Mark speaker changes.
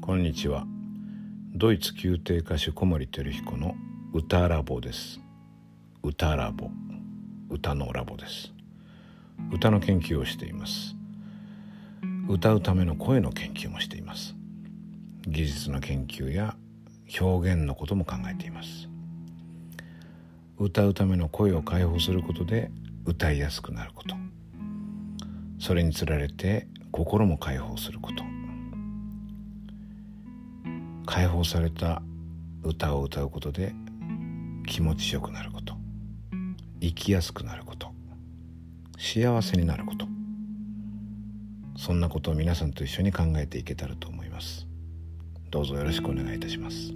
Speaker 1: こんにちは。ドイツ宮廷歌手小森照彦の歌ラボです。歌ラボ。歌のラボです。歌の研究をしています。歌うための声の研究もしています。技術の研究や表現のことも考えています。歌うための声を解放することで歌いやすくなること。それにつられて心も解放すること。解放された歌を歌うことで気持ちよくなること。生きやすくなること。幸せになること。そんなことを皆さんと一緒に考えていけたらと思います。どうぞよろしくお願いいたします。